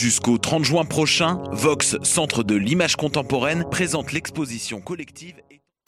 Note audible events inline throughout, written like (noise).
Jusqu'au 30 juin prochain, Vox, Centre de l'image contemporaine, présente l'exposition collective.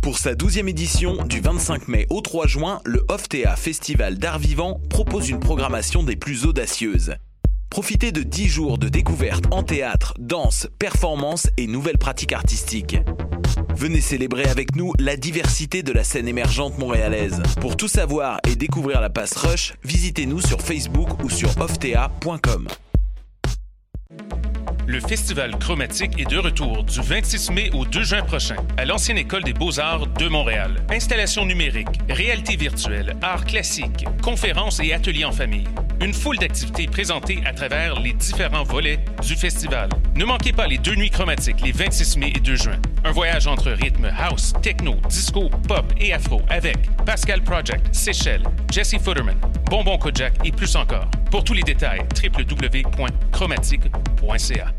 Pour sa 12e édition, du 25 mai au 3 juin, le OFTEA Festival d'art vivant propose une programmation des plus audacieuses. Profitez de 10 jours de découvertes en théâtre, danse, performance et nouvelles pratiques artistiques. Venez célébrer avec nous la diversité de la scène émergente montréalaise. Pour tout savoir et découvrir la passe Rush, visitez-nous sur Facebook ou sur oftea.com. Le Festival Chromatique est de retour du 26 mai au 2 juin prochain à l'Ancienne École des Beaux-Arts de Montréal. Installation numérique, réalité virtuelle, art classique, conférences et ateliers en famille. Une foule d'activités présentées à travers les différents volets du festival. Ne manquez pas les deux nuits chromatiques les 26 mai et 2 juin. Un voyage entre rythme house, techno, disco, pop et afro avec Pascal Project, Seychelles, Jesse Futterman, Bonbon Kojak et plus encore. Pour tous les détails, www.chromatique.ca.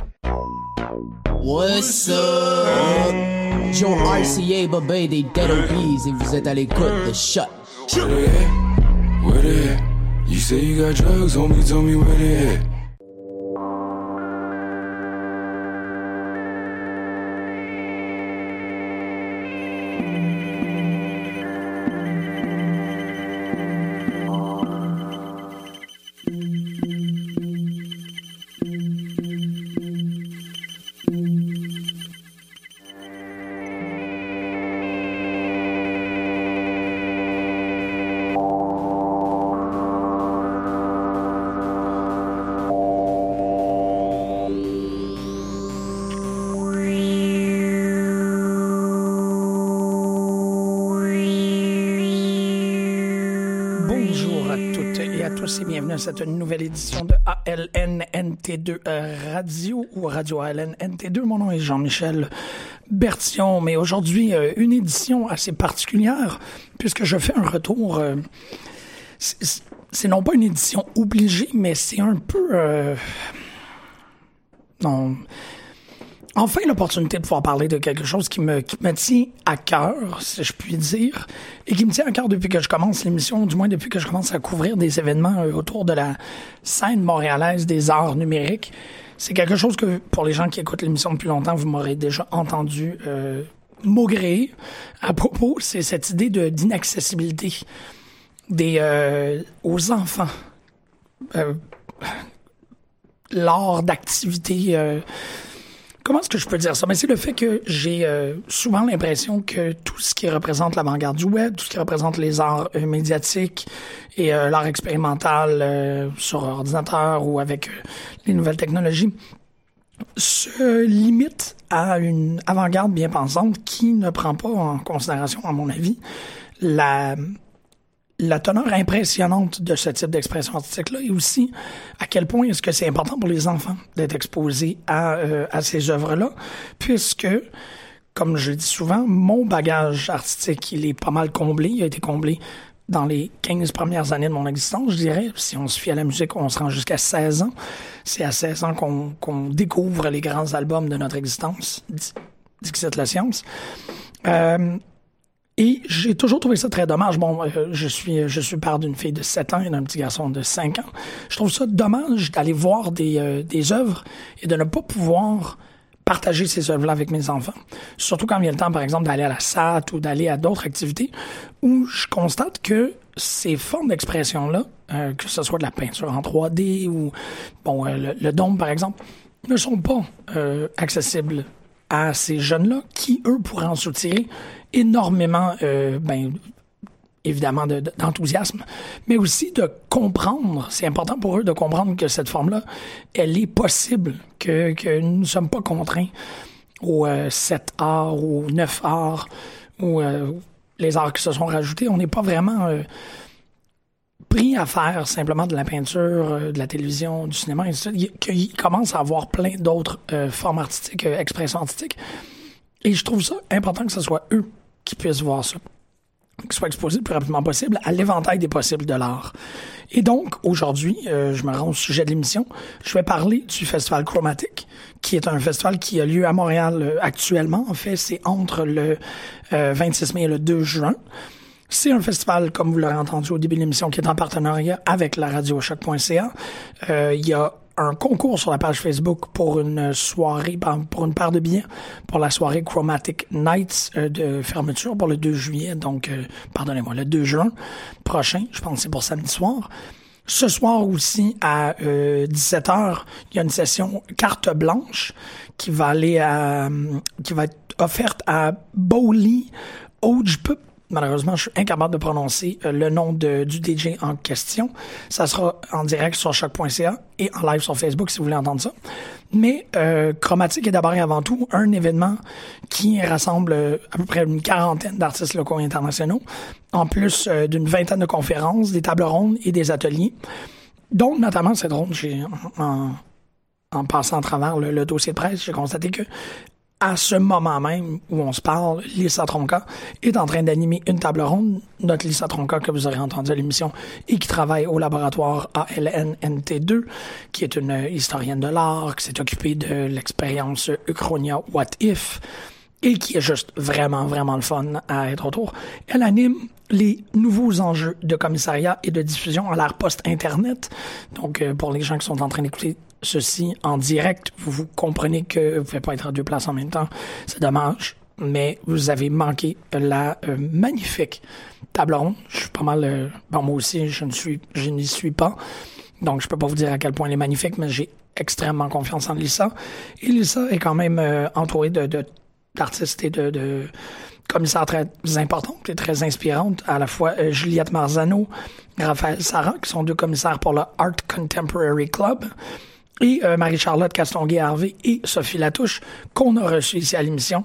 What's up? Joe RCA, Bobé des Dead Obies et vous êtes à l'écoute de Shut. Where they at? Where they at? You say you got drugs me, tell me where they at. À cette nouvelle édition de ALNNT2 Radio ou Radio ALNNT2. Mon nom est Jean-Michel Bertillon, mais aujourd'hui euh, une édition assez particulière puisque je fais un retour. euh, c'est c'est non pas une édition obligée, mais c'est un peu... euh, non enfin l'opportunité de pouvoir parler de quelque chose qui me, qui me tient à cœur, si je puis dire, et qui me tient à cœur depuis que je commence l'émission, du moins depuis que je commence à couvrir des événements euh, autour de la scène montréalaise des arts numériques. C'est quelque chose que, pour les gens qui écoutent l'émission depuis longtemps, vous m'aurez déjà entendu euh, maugréer à propos, c'est cette idée de d'inaccessibilité des euh, aux enfants. Euh, l'art d'activité euh, Comment est-ce que je peux dire ça? Mais c'est le fait que j'ai euh, souvent l'impression que tout ce qui représente l'avant-garde du web, tout ce qui représente les arts euh, médiatiques et euh, l'art expérimental sur ordinateur ou avec les nouvelles technologies se limite à une avant-garde bien pensante qui ne prend pas en considération, à mon avis, la la teneur impressionnante de ce type d'expression artistique-là et aussi à quel point est-ce que c'est important pour les enfants d'être exposés à, euh, à ces œuvres-là, puisque, comme je dis souvent, mon bagage artistique, il est pas mal comblé, il a été comblé dans les 15 premières années de mon existence, je dirais. Si on se fie à la musique, on se rend jusqu'à 16 ans. C'est à 16 ans qu'on qu'on découvre les grands albums de notre existence, dit dit la science. Euh, et j'ai toujours trouvé ça très dommage. Bon, euh, je suis je suis père d'une fille de 7 ans et d'un petit garçon de 5 ans. Je trouve ça dommage d'aller voir des, euh, des œuvres et de ne pas pouvoir partager ces œuvres-là avec mes enfants. Surtout quand vient le temps, par exemple, d'aller à la SAT ou d'aller à d'autres activités où je constate que ces formes d'expression-là, euh, que ce soit de la peinture en 3D ou bon le, le dôme, par exemple, ne sont pas accessibles à ces jeunes-là qui, eux, pourraient en soutirer énormément, euh, ben, évidemment, de- de- d'enthousiasme, mais aussi de comprendre. C'est important pour eux de comprendre que cette forme-là, elle est possible, que, que nous ne sommes pas contraints aux euh, sept arts, aux neuf arts, ou euh, les arts qui se sont rajoutés. On n'est pas vraiment... pris à faire simplement de la peinture, euh, de la télévision, du cinéma, et tout qu'ils commencent à avoir plein d'autres euh, formes artistiques, euh, expressions artistiques. Et je trouve ça important que ce soit eux qui puissent voir ça, qu'ils soient exposés le plus rapidement possible à l'éventail des possibles de l'art. Et donc, aujourd'hui, je me rends au sujet de l'émission, je vais parler du Festival Chromatique, qui est un festival qui a lieu à Montréal actuellement. En fait, c'est entre le 26 mai et le 2 juin. C'est un festival, comme vous l'aurez entendu au début de l'émission, qui est en partenariat avec la radio choc.ca. Euh, il y a un concours sur la page Facebook pour une soirée, ben, pour une paire de billets pour la soirée Chromatic Nights euh, de fermeture pour le 2 juillet, donc euh, pardonnez-moi, le 2 juin prochain, je pense que c'est pour samedi soir. Ce soir aussi à 17h, il y a une session carte blanche qui va aller à qui va être offerte à Bowley Ojpup Malheureusement, je suis incapable de prononcer euh, le nom du DJ en question. Ça sera en direct sur choc.ca et en live sur Facebook si vous voulez entendre ça. Mais euh, Chromatique est d'abord et avant tout un événement qui rassemble euh, à peu près une quarantaine d'artistes locaux et internationaux, en plus euh, d'une vingtaine de conférences, des tables rondes et des ateliers. Donc, notamment, c'est drôle, j'ai en, en passant à travers le, le dossier de presse, j'ai constaté que à ce moment même où on se parle, Lisa Tronca est en train d'animer une table ronde. Notre Lisa Tronca que vous aurez entendu à l'émission et qui travaille au laboratoire ALNNT2, qui est une historienne de l'art, qui s'est occupée de l'expérience Uchronia What If et qui est juste vraiment, vraiment le fun à être autour. Elle anime les nouveaux enjeux de commissariat et de diffusion à l'ère post-internet. Donc, euh, pour les gens qui sont en train d'écouter ceci en direct, vous, comprenez que vous ne pouvez pas être à deux places en même temps. C'est dommage, mais vous avez manqué la euh, magnifique table ronde. Je suis pas mal... Euh, bon, moi aussi, je ne suis, je n'y suis pas. Donc, je peux pas vous dire à quel point elle est magnifique, mais j'ai extrêmement confiance en Lisa. Et Lisa est quand même euh, entourée de, d'artistes et de, de commissaires très importantes et très inspirantes, à la fois Juliette Marzano, Raphaël Sarah, qui sont deux commissaires pour le Art Contemporary Club, et euh, Marie-Charlotte Castonguay-Harvey et Sophie Latouche, qu'on a reçu ici à l'émission.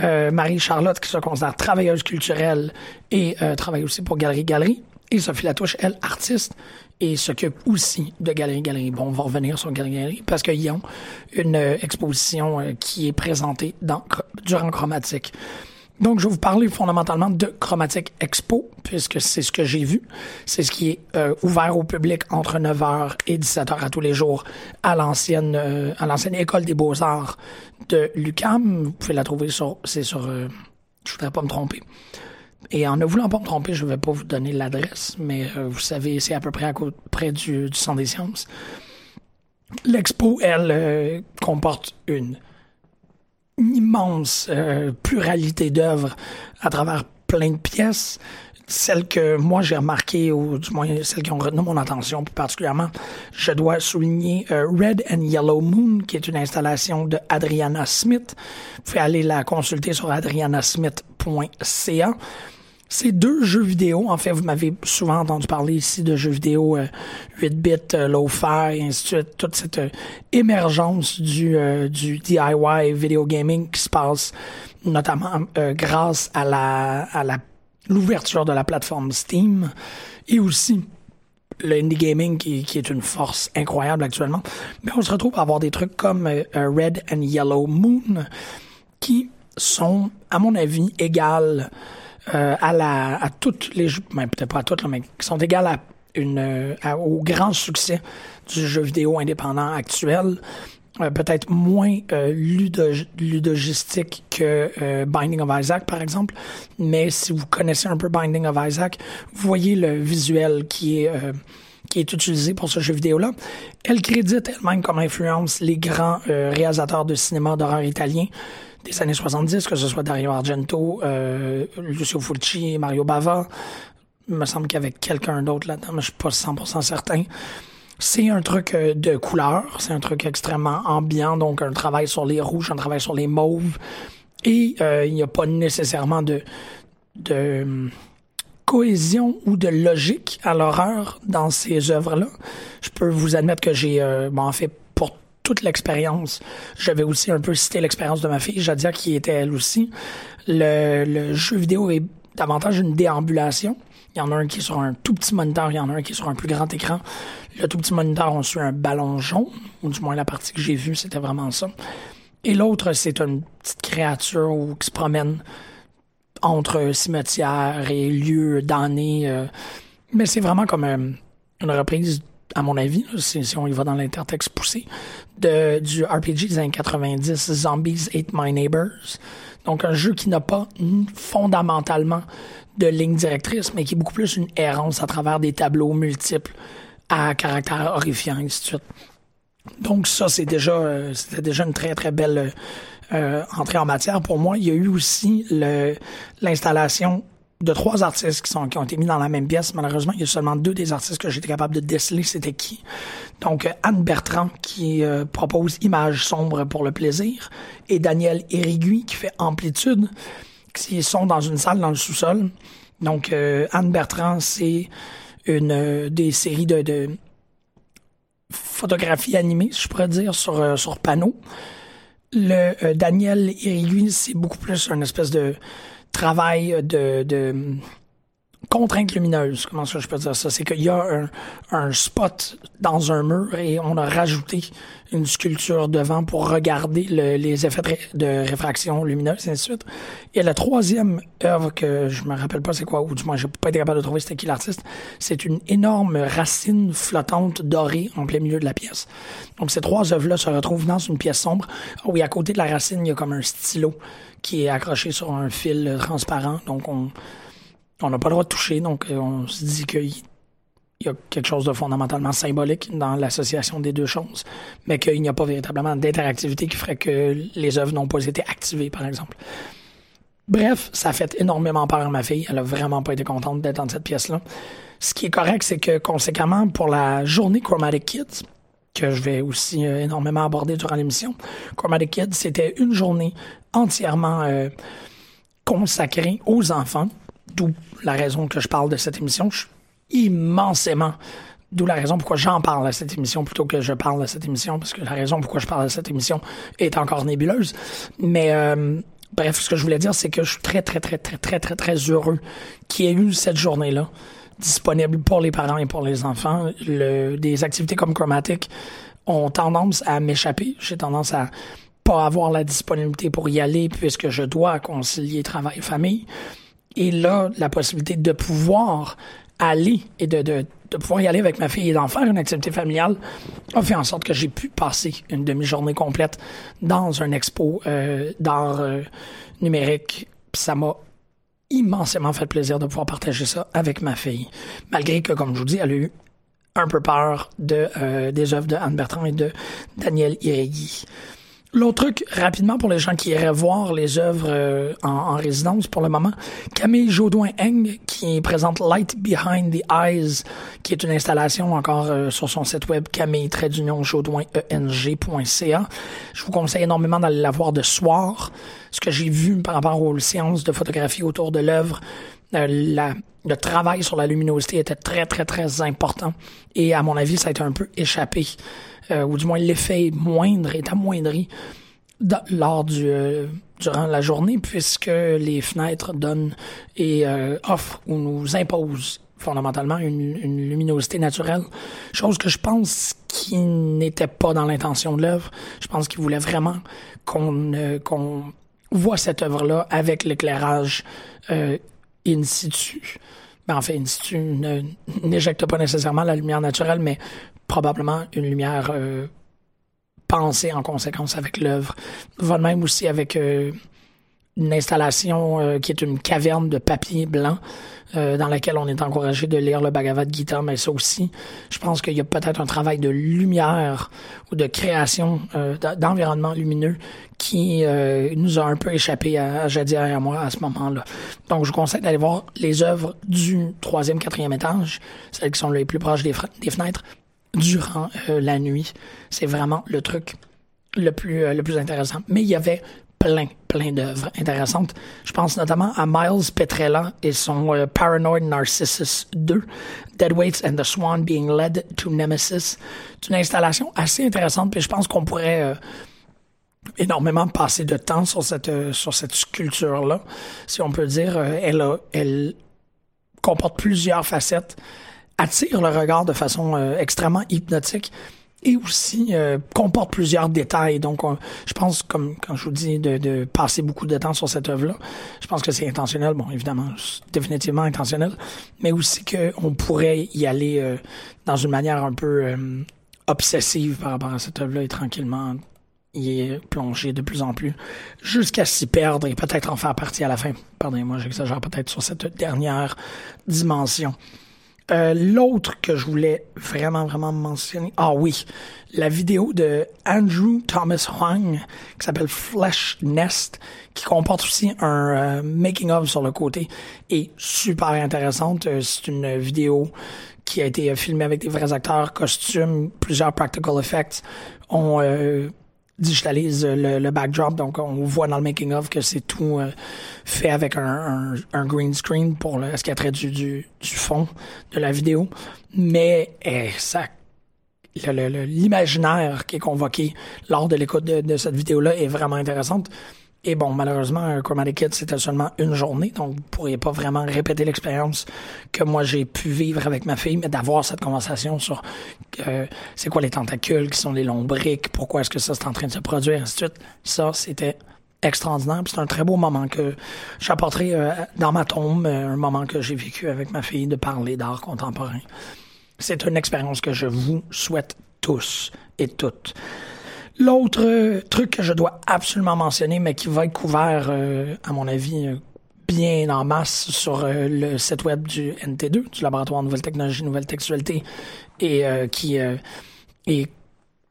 Euh, Marie-Charlotte, qui se considère travailleuse culturelle et euh, travaille aussi pour Galerie Galerie. Et Sophie Latouche, elle, artiste, et s'occupe aussi de Galerie Galerie. Bon, on va revenir sur Galerie Galerie parce qu'ils ont une exposition qui est présentée dans, durant Chromatique. Donc, je vais vous parler fondamentalement de Chromatic Expo, puisque c'est ce que j'ai vu. C'est ce qui est euh, ouvert au public entre 9h et 17h à tous les jours à l'ancienne euh, à l'ancienne école des beaux-arts de l'UCAM. Vous pouvez la trouver sur c'est sur euh, je voudrais pas me tromper. Et en ne voulant pas me tromper, je ne vais pas vous donner l'adresse, mais vous savez, c'est à peu près à côté, près du, du Centre des sciences. L'expo, elle, comporte une immense euh, pluralité d'œuvres à travers plein de pièces. Celles que moi j'ai remarquées, ou du moins celles qui ont retenu mon attention plus particulièrement, je dois souligner euh, Red and Yellow Moon, qui est une installation de Adriana Smith. Vous pouvez aller la consulter sur adrianasmith.ca. C'est deux jeux vidéo. En fait, vous m'avez souvent entendu parler ici de jeux vidéo 8 euh, euh, low-fi, ainsi de suite. Toute cette euh, émergence du, du DIY video gaming qui se passe notamment grâce à la à l'ouverture de la plateforme Steam et aussi le indie gaming qui, qui, est une force incroyable actuellement. Mais on se retrouve à avoir des trucs comme Red and Yellow Moon qui sont, à mon avis, égales euh, à la à toutes les ben, peut-être pas à toutes mais qui sont égales à une euh, au grand succès du jeu vidéo indépendant actuel. Euh, peut-être moins ludogistique que Binding of Isaac, par exemple. Mais si vous connaissez un peu Binding of Isaac, vous voyez le visuel qui est qui est utilisé pour ce jeu vidéo-là. Elle crédite elle-même comme influence les grands réalisateurs de cinéma d'horreur italien des années 70, que ce soit Dario Argento, euh, Lucio Fulci, Mario Bava. Il me semble qu'il y avait quelqu'un d'autre là-dedans, mais je suis pas 100% certain. C'est un truc euh, de couleur, c'est un truc extrêmement ambiant, donc un travail sur les rouges, un travail sur les mauves. Et euh, il n'y a pas nécessairement de, de cohésion ou de logique à l'horreur dans ces œuvres-là. Je peux vous admettre que j'ai, bon, en fait, toute l'expérience. Je vais aussi un peu citer l'expérience de ma fille, Jadia, qui était elle aussi. Le, le jeu vidéo est davantage une déambulation. Il y en a un qui est sur un tout petit moniteur, il y en a un qui est sur un plus grand écran. Le tout petit moniteur, on suit un ballon jaune, ou du moins la partie que j'ai vue, c'était vraiment ça. Et l'autre, c'est une petite créature qui se promène entre cimetière et lieux damnés. Euh. mais c'est vraiment comme euh, une reprise, à mon avis, si, on y va dans l'intertexte poussé, de, du RPG des années 90, Zombies Ate My Neighbors. Donc un jeu qui n'a pas fondamentalement de ligne directrice, mais qui est beaucoup plus une errance à travers des tableaux multiples à caractère horrifiant, et ainsi de. Donc ça, c'est déjà, euh, c'était déjà une très très belle euh, entrée en matière pour moi. Il y a eu aussi l'installation de trois artistes qui, sont, qui ont été mis dans la même pièce. Malheureusement, il y a seulement deux des artistes que j'étais capable de déceler, c'était qui? Donc, Anne Bertrand, qui euh, propose Images sombres pour le plaisir, et Daniel Érigui, qui fait Amplitude, qui sont dans une salle dans le sous-sol. Donc, euh, Anne Bertrand, c'est une euh, des séries de, photographies animées, je pourrais dire, sur, sur. Le Daniel Érigui, c'est beaucoup plus une espèce de travail de, de contrainte lumineuse, comment ça je peux dire ça, c'est qu'il y a un, spot dans un mur et on a rajouté une sculpture devant pour regarder le, les effets de, réfraction lumineuse et ainsi de suite. Et la troisième œuvre que je me rappelle pas c'est quoi, ou du moins j'ai pas été capable de trouver c'était qui l'artiste, c'est une énorme racine flottante dorée en plein milieu de la pièce. Donc ces trois œuvres-là se retrouvent dans une pièce sombre. oui, à côté de la racine, il y a comme un stylo qui est accroché sur un fil transparent. Donc, on on n'a pas le droit de toucher. Donc, euh, on se dit qu'il y a quelque chose de fondamentalement symbolique dans l'association des deux choses, mais qu'il n'y a pas véritablement d'interactivité qui ferait que les œuvres n'ont pas été activées, par exemple. Bref, ça a fait énormément peur à ma fille. Elle a vraiment pas été contente d'être dans cette pièce-là. Ce qui est correct, c'est que conséquemment, pour la journée Chromatic Kids, que je vais aussi euh, énormément aborder durant l'émission. Chromatic Kids, c'était une journée entièrement euh, consacrée aux enfants, d'où la raison que je parle de cette émission. Je suis immensément D'où la raison pourquoi j'en parle à cette émission plutôt que je parle à cette émission, parce que la raison pourquoi je parle à cette émission est encore nébuleuse. Mais euh, bref, ce que je voulais dire, c'est que je suis très, très, très, très, très, très, très heureux qu'il y ait eu cette journée-là disponible pour les parents et pour les enfants. Le, des activités comme Chromatic ont tendance à m'échapper. J'ai tendance à pas avoir la disponibilité pour y aller puisque je dois concilier travail et famille. Et là, la possibilité de pouvoir aller et de, de, de pouvoir y aller avec ma fille et d'en faire une activité familiale a fait en sorte que j'ai pu passer une demi-journée complète dans un expo euh, d'art euh, numérique. ça m'a immensément fait plaisir de pouvoir partager ça avec ma fille. Malgré que, comme je vous dis, elle a eu un peu peur de, euh, des œuvres de Anne Bertrand et de Daniel Iregui. L'autre truc, rapidement, pour les gens qui iraient voir les œuvres euh, en, résidence pour le moment, Camille Jaudoin-Eng, qui présente Light Behind the Eyes, qui est une installation encore euh, sur son site web camille eng.ca. Je vous conseille énormément d'aller la voir de soir. Ce que j'ai vu par rapport aux séances de photographie autour de l'œuvre, euh, le travail sur la luminosité était très, très, très important. Et à mon avis, ça a été un peu échappé euh, ou du moins l'effet moindre, est amoindri lors euh, durant la journée puisque les fenêtres donnent et offrent ou nous imposent fondamentalement une, une, luminosité naturelle, chose que je pense qui n'était pas dans l'intention de l'œuvre. Je pense qu'il voulait vraiment qu'on qu'on voit cette œuvre-là avec l'éclairage in situ. Ben, en fait, in situ n'éjecte pas nécessairement la lumière naturelle, mais probablement une lumière euh, pensée en conséquence avec l'œuvre. Va même aussi avec euh, une installation euh, qui est une caverne de papier blanc dans laquelle on est encouragé de lire le Bhagavad Gita, mais ça aussi, je pense qu'il y a peut-être un travail de lumière ou de création d'environnement lumineux qui nous a un peu échappé à, à Jadir et à moi à ce moment-là. Donc, je vous conseille d'aller voir les œuvres du troisième, quatrième étage, celles qui sont les plus proches des, des fenêtres, durant euh, la nuit. C'est vraiment le truc le plus, euh, le plus intéressant. Mais il y avait plein, plein d'œuvres intéressantes. Je pense notamment à Miles Petrella et son euh, Paranoid Narcissus 2, Deadweights and the Swan Being Led to Nemesis. C'est une installation assez intéressante, puis je pense qu'on pourrait énormément passer de temps sur cette, sur cette sculpture-là, si on peut dire. elle a, elle comporte plusieurs facettes, attire le regard de façon euh, extrêmement hypnotique et aussi euh, comporte plusieurs détails. Donc, on- je pense, comme quand je vous dis, de, passer beaucoup de temps sur cette œuvre-là, je pense que c'est intentionnel. Bon, évidemment, définitivement intentionnel, mais aussi qu'on pourrait y aller euh, dans une manière un peu euh, obsessive par rapport à cette œuvre-là et tranquillement y est plongé de plus en plus jusqu'à s'y perdre et peut-être en faire partie à la fin. Pardonnez-moi, j'exagère peut-être sur cette dernière dimension. Euh, L'autre que je voulais vraiment, vraiment mentionner, ah oui, la vidéo de Andrew Thomas Huang qui s'appelle Flesh Nest, qui comporte aussi un euh, making-of sur le côté, est super intéressante. Euh, C'est une vidéo qui a été filmée avec des vrais acteurs, costumes, plusieurs practical effects. On digitalise le, le backdrop, donc on voit dans le making of que c'est tout euh, fait avec un, un, un green screen pour le, ce qui a trait du, du, du fond de la vidéo, mais eh, ça l'imaginaire qui est convoqué lors de l'écoute de, de cette vidéo-là est vraiment intéressante. Et bon, malheureusement, un Chromatic Kid, c'était seulement une journée, donc vous pourriez pas vraiment répéter l'expérience que moi j'ai pu vivre avec ma fille, mais d'avoir cette conversation sur euh, c'est quoi les tentacules, qui sont les lombriques, pourquoi est-ce que ça c'est en train de se produire, ainsi de suite. Ça, c'était extraordinaire. C'est un très beau moment que j'apporterai euh, dans ma tombe, euh, un moment que j'ai vécu avec ma fille de parler d'art contemporain. C'est une expérience que je vous souhaite tous et toutes. L'autre euh, truc que je dois absolument mentionner, mais qui va être couvert, euh, à mon avis, euh, bien en masse sur le site web du NT2, du Laboratoire Nouvelle Technologie, Nouvelle Textualité, et qui est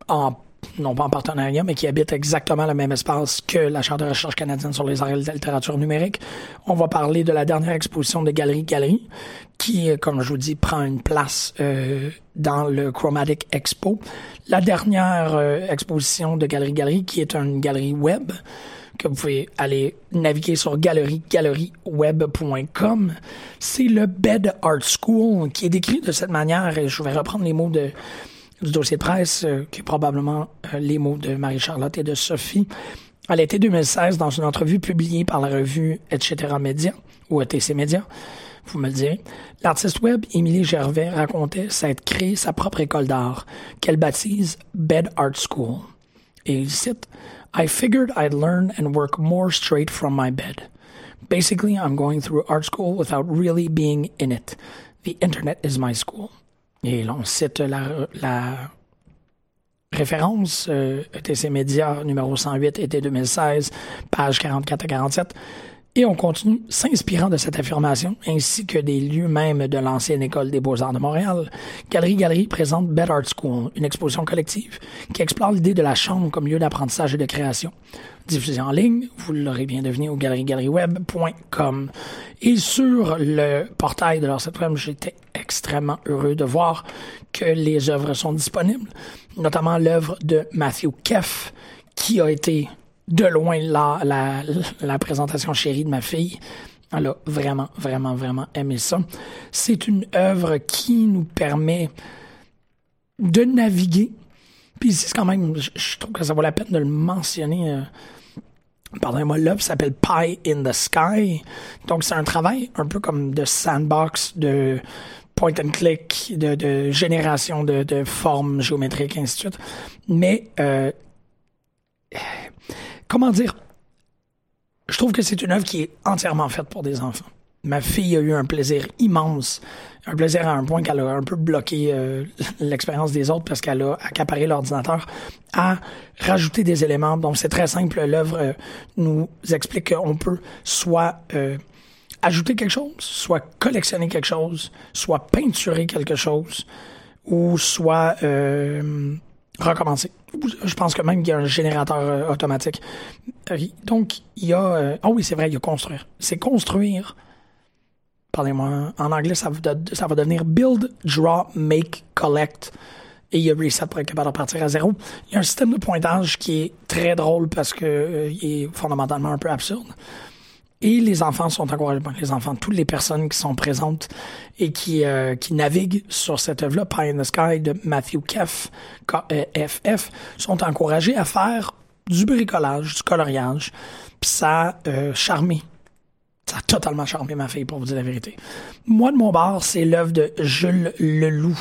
en non pas en partenariat, mais qui habite exactement le même espace que la Chaire de recherche canadienne sur les arts et la littérature numérique. On va parler de la dernière exposition de Galerie Galerie, qui, euh, comme je vous dis, prend une place euh, dans le Chromatic Expo. La dernière euh, exposition de Galerie Galerie, qui est une galerie web, que vous pouvez aller naviguer sur galerie, galerieweb.com. C'est le Bed Art School qui est décrit de cette manière, et je vais reprendre les mots de, du dossier de presse, euh, qui est probablement euh, les mots de Marie-Charlotte et de Sophie. À l'été 2016, dans une entrevue publiée par la revue Etc. Média, ou ETC Média, vous me le direz, l'artiste web Émilie Gervais racontait s'être créé sa propre école d'art, qu'elle baptise Bed Art School. Et il cite I figured I'd learn and work more straight from my bed. Basically, I'm going through art school without really being in it. The internet is my school. Et on cite la, la référence euh, ETC Média numéro 108, été 2016, page 44 à 47. Et on continue s'inspirant de cette affirmation, ainsi que des lieux même de l'ancienne École des Beaux-Arts de Montréal. Galerie Galerie présente Bed Art School, une exposition collective qui explore l'idée de la chambre comme lieu d'apprentissage et de création. Diffusée en ligne, vous l'aurez bien deviné, au galeriegalerie-web.com. Et sur le portail de leur site web, j'étais extrêmement heureux de voir que les œuvres sont disponibles, notamment l'œuvre de Matthew Keff, qui a été de loin la, la, la présentation chérie de ma fille. Elle a vraiment, vraiment, vraiment aimé ça. C'est une œuvre qui nous permet de naviguer. Puis ici, c'est quand même, je, je trouve que ça vaut la peine de le mentionner. euh, Pardonnez-moi, l'œuvre s'appelle Pie in the Sky. Donc, c'est un travail un peu comme de sandbox, de point and click, de, de génération de, de formes géométriques, ainsi de suite. Mais euh, comment dire, je trouve que c'est une œuvre qui est entièrement faite pour des enfants. Ma fille a eu un plaisir immense, un plaisir à un point qu'elle a un peu bloqué euh, (laughs) l'expérience des autres parce qu'elle a accaparé l'ordinateur à rajouter des éléments. Donc c'est très simple, l'œuvre euh, nous explique qu'on peut soit euh, ajouter quelque chose, soit collectionner quelque chose, soit peinturer quelque chose, ou soit recommencer. Je pense que même qu'il y a un générateur euh, automatique. Euh, Donc, il y a... euh, Ah oui, c'est vrai, il y a construire. C'est construire... Pardonnez-moi, en anglais, ça va, de- ça va devenir Build, Draw, Make, Collect. Et il y a Reset pour être capable de partir à zéro. Il y a un système de pointage qui est très drôle parce que euh, il est fondamentalement un peu absurde. Et les enfants sont encouragés, les enfants, toutes les personnes qui sont présentes et qui, euh, qui naviguent sur cette œuvre-là, Pie in the Sky de Matthew Keff, K-E-F-F, sont encouragés à faire du bricolage, du coloriage, puis ça a euh, charmé Ça a totalement charmé ma fille, pour vous dire la vérité. Moi, de mon bord, c'est l'œuvre de Jules Leloup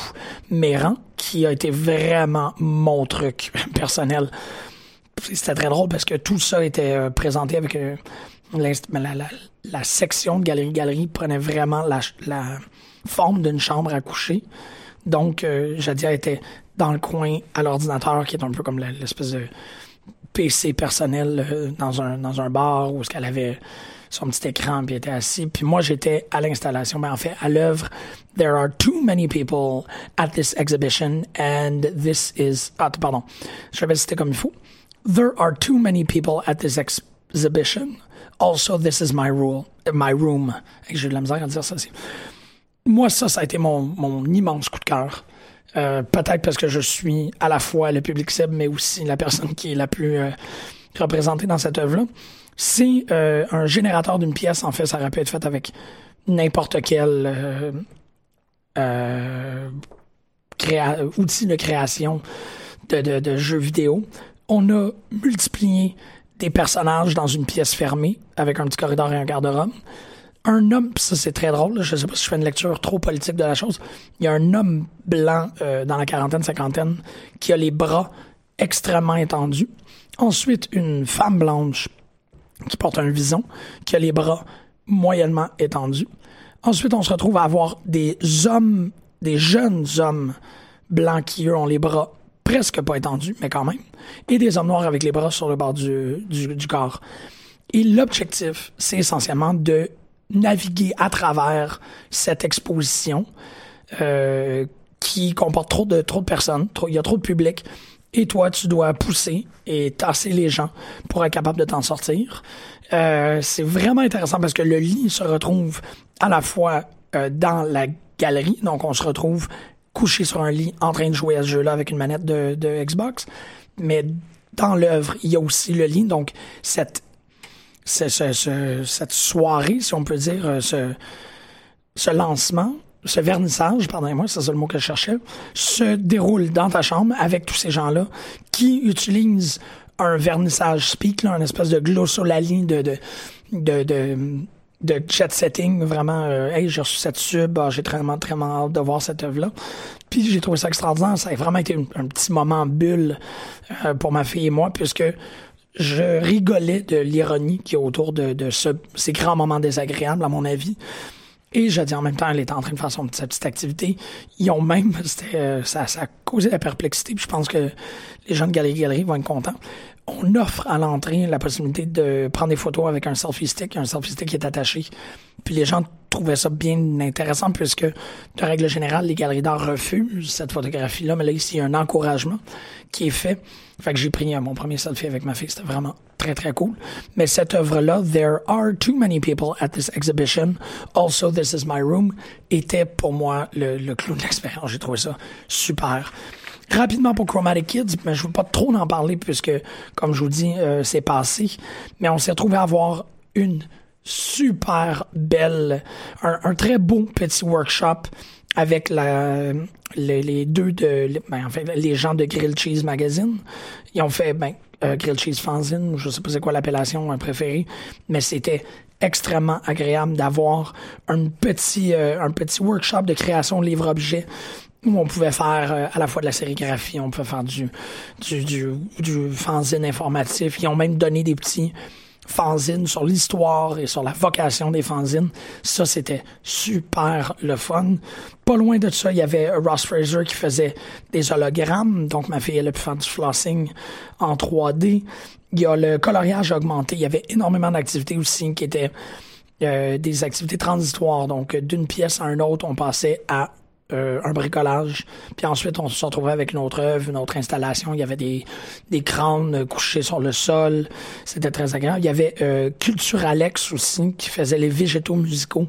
Méran, qui a été vraiment mon truc (laughs) personnel. C'était très drôle parce que tout ça était euh, présenté avec la, section de galerie-galerie prenait vraiment la, forme d'une chambre à coucher. Donc, euh, Jadia était dans le coin à l'ordinateur, qui est un peu comme l'espèce de PC personnel euh, dans un dans un bar où ce qu'elle avait son petit écran puis était assis puis moi j'étais à l'installation. Mais en fait à l'œuvre there are too many people at this exhibition and this is ah pardon. Je vais citer comme il faut. There are too many people at this exhibition also this is my rule my room j'ai de la misère à dire ça moi, ça, ça a été mon, immense coup de cœur. Euh, Peut-être parce que je suis à la fois le public cible, mais aussi la personne qui est la plus euh, représentée dans cette œuvre-là. C'est euh, un générateur d'une pièce. En fait, ça aurait pu être fait avec n'importe quel outil de création de jeux vidéo. On a multiplié des personnages dans une pièce fermée avec un petit corridor et un garde-robe un homme, ça c'est très drôle, là, je sais pas si je fais une lecture trop politique de la chose, il y a un homme blanc euh, dans la quarantaine, cinquantaine, qui a les bras extrêmement étendus. Ensuite, une femme blanche qui porte un vison, qui a les bras moyennement étendus. Ensuite, on se retrouve à avoir des hommes, des jeunes hommes blancs qui, eux, ont les bras presque pas étendus, mais quand même, et des hommes noirs avec les bras sur le bord du, du, corps. Et l'objectif, c'est essentiellement de naviguer à travers cette exposition euh, qui comporte trop de trop de personnes, il y a trop de public, et toi tu dois pousser et tasser les gens pour être capable de t'en sortir. Euh, c'est vraiment intéressant parce que le lit se retrouve à la fois euh, dans la galerie, donc on se retrouve couché sur un lit en train de jouer à ce jeu-là avec une manette de, de Xbox, mais dans l'œuvre il y a aussi le lit, donc cette ce- ce- ce- cette soirée, si on peut dire, euh, ce, ce lancement, ce vernissage, pardonnez-moi, c'est ça le mot que je cherchais, se déroule dans ta chambre avec tous ces gens-là qui utilisent un vernissage speak, là, un espèce de glossolalie de, de, de, de, de jet setting, vraiment, euh, hey, j'ai reçu cette sub, ah, j'ai très, très hâte de voir cette œuvre-là. Puis j'ai trouvé ça extraordinaire, ça a vraiment été un, petit moment bulle euh, pour ma fille et moi, puisque je rigolais de l'ironie qui est autour de, de ce- ces grands moments désagréables, à mon avis. Et je dis en même temps, elle était en train de faire son, sa petite activité. Ils ont même, (laughs) euh, ça, ça a causé la perplexité. Puis je pense que les gens de Galerie Galerie vont être contents. On offre à l'entrée la possibilité de prendre des photos avec un selfie stick. Un selfie stick qui est attaché. Puis les gens trouvaient ça bien intéressant puisque, de règle générale, les galeries d'art refusent cette photographie-là. Mais là, ici, il y a un encouragement qui est fait. Fait que j'ai pris euh, mon premier selfie avec ma fille. C'était vraiment très, très cool. Mais cette œuvre-là, There are too many people at this exhibition. Also, This is my room, était pour moi le, le clou de l'expérience. J'ai trouvé ça super. Rapidement pour Chromatic Kids, mais je veux pas trop en parler puisque, comme je vous dis, euh, c'est passé. Mais on s'est retrouvé à avoir une super belle, un, un très beau petit workshop avec la, les, deux de, ben, les gens de Grill Cheese Magazine. Ils ont fait, ben, euh, Grill Cheese Fanzine, je sais pas c'est quoi l'appellation préférée, mais c'était extrêmement agréable d'avoir un petit, euh, un petit workshop de création de livres-objets où on pouvait faire euh, à la fois de la sérigraphie, on pouvait faire du, du, du, du fanzine informatif. Ils ont même donné des petits fanzines sur l'histoire et sur la vocation des fanzines. Ça, c'était super le fun. Pas loin de ça, il y avait Ross Fraser qui faisait des hologrammes. Donc, ma fille, elle a pu faire du flossing en 3D. Il y a le coloriage augmenté. Il y avait énormément d'activités aussi qui étaient euh, des activités transitoires. Donc, d'une pièce à une autre, on passait à euh, un bricolage. Puis ensuite, on se retrouvait avec une autre œuvre, une autre installation. Il y avait des, des crânes couchés sur le sol. C'était très agréable. Il y avait euh, Culture Alex aussi, qui faisait les végétaux musicaux.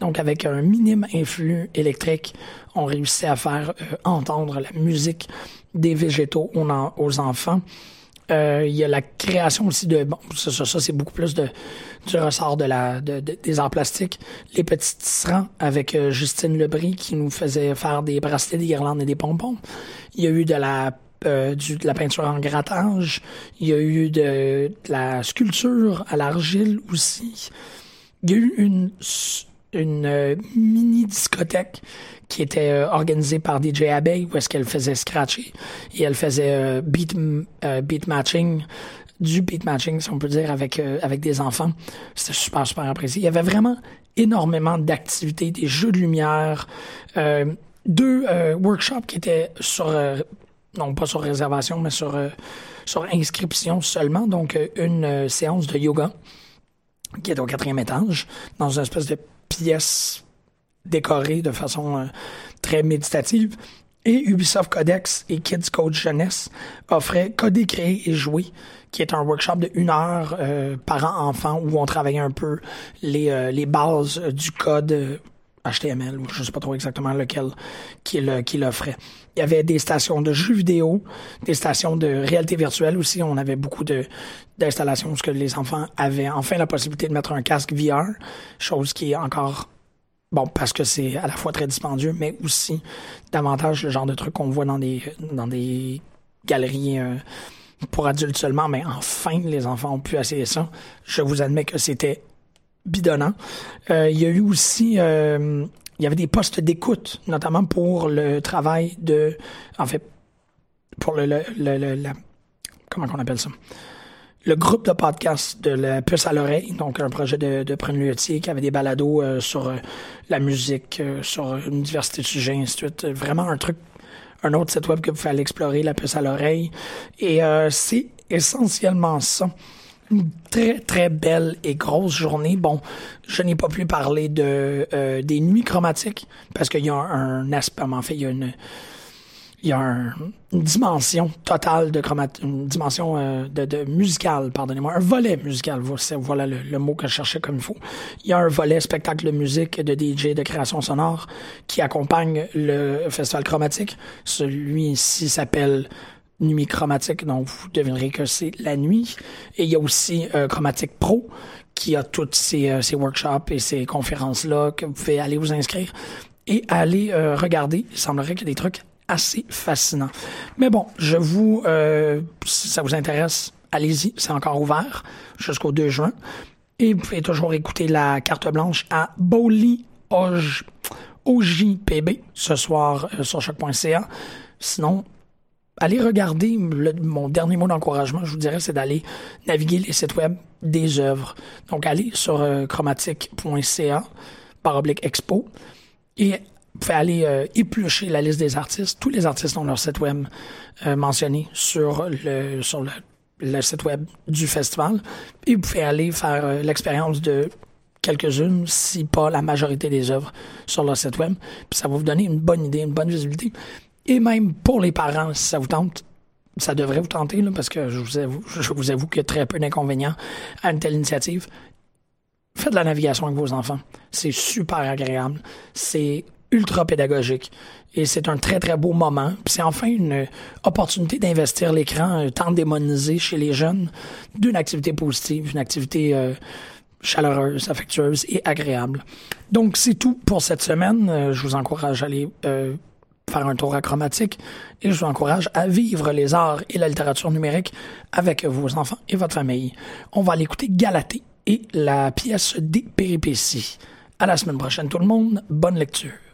Donc, avec un minime influx électrique, on réussissait à faire euh, entendre la musique des végétaux aux enfants. Euh, il y a la création aussi de bon ça, ça, ça, c'est beaucoup plus de du ressort de la de, de- des arts plastiques. Les petits tisserands avec euh, Justine Lebris qui nous faisait faire des bracelets des guirlandes et des pompons. Il y a eu de la euh, du, de la peinture en grattage. Il y a eu de, de la sculpture à l'argile aussi. Il y a eu une, une euh, mini discothèque qui était euh, organisée par DJ Abbey où est-ce qu'elle faisait scratcher et elle faisait euh, beat, beat matching du beat matching, si on peut dire, avec, avec des enfants. C'était super, super apprécié. Il y avait vraiment énormément d'activités, des jeux de lumière, deux workshops qui étaient sur, non pas sur réservation, mais sur, sur inscription seulement. Donc, une séance de yoga qui est au quatrième étage, dans une espèce de pièce décorée de façon euh, très méditative. Et Ubisoft Codex et Kids Code Jeunesse offraient Coder, créer et jouer, qui est un workshop de une heure euh, parents-enfants où on travaillait un peu les, euh, les bases du code HTML, je ne sais pas trop exactement lequel qu'il offrait. Il y avait des stations de jeux vidéo, des stations de réalité virtuelle aussi. On avait beaucoup d'installations où que les enfants avaient enfin la possibilité de mettre un casque VR, chose qui est encore bon parce que c'est à la fois très dispendieux, mais aussi davantage le genre de truc qu'on voit dans des dans des galeries. Euh, pour adultes seulement, mais enfin, les enfants ont pu essayer ça. Je vous admets que c'était bidonnant. Euh, il y a eu aussi, euh, il y avait des postes d'écoute, notamment pour le travail de, en fait, pour le, le, le, comment on appelle ça? Le groupe de podcast de la puce à l'oreille, donc un projet de, de Lutier qui avait des balados euh, sur la musique, sur une diversité de sujets, ainsi de suite. Vraiment un truc, un autre site web que vous pouvez aller explorer, la puce à l'oreille. Et c'est essentiellement ça une très très belle et grosse journée. Bon, je n'ai pas pu parler de euh, des nuits chromatiques parce qu'il y a un, aspect, en fait, il y a une il y a une dimension totale de chromatique, une dimension euh, de, de musicale, pardonnez-moi, un volet musical, voilà le, mot que je cherchais comme il faut. Il y a un volet spectacle de musique, de DJ, de création sonore qui accompagne le festival chromatique. Celui-ci s'appelle nuit chromatique, donc vous devinerez que c'est la nuit. Et il y a aussi euh, Chromatique Pro qui a toutes ces, euh, ces workshops et ces conférences-là que vous pouvez aller vous inscrire et aller euh, regarder. Il semblerait qu'il y a des trucs assez fascinants. Mais bon, je vous, euh, si ça vous intéresse, allez-y, c'est encore ouvert jusqu'au 2 juin. Et vous pouvez toujours écouter la carte blanche à Bowley OJPB ce soir sur choc.ca. Sinon, allez regarder, mon dernier mot d'encouragement, je vous dirais, c'est d'aller naviguer les sites web des œuvres. Donc, allez sur euh, chromatique.ca, par oblique expo, et vous pouvez aller euh, éplucher la liste des artistes. Tous les artistes ont leur site web euh, mentionné sur le, sur le, site web du festival. Et vous pouvez aller faire l'expérience de quelques-unes, si pas la majorité des œuvres sur leur site web. Puis ça va vous donner une bonne idée, une bonne visibilité. Et même pour les parents, si ça vous tente, ça devrait vous tenter, là, parce que je vous avoue, je vous avoue qu'il y a très peu d'inconvénients à une telle initiative. Faites de la navigation avec vos enfants. C'est super agréable. C'est ultra pédagogique. Et c'est un très, très beau moment. Puis c'est enfin une opportunité d'investir l'écran euh, tant démonisé chez les jeunes d'une activité positive, une activité euh, chaleureuse, affectueuse et agréable. Donc, c'est tout pour cette semaine. Euh, je vous encourage à aller faire un tour chromatique et je vous encourage à vivre les arts et la littérature numérique avec vos enfants et votre famille. On va aller écouter Galatée et la pièce des péripéties. À la semaine prochaine tout le monde, bonne lecture.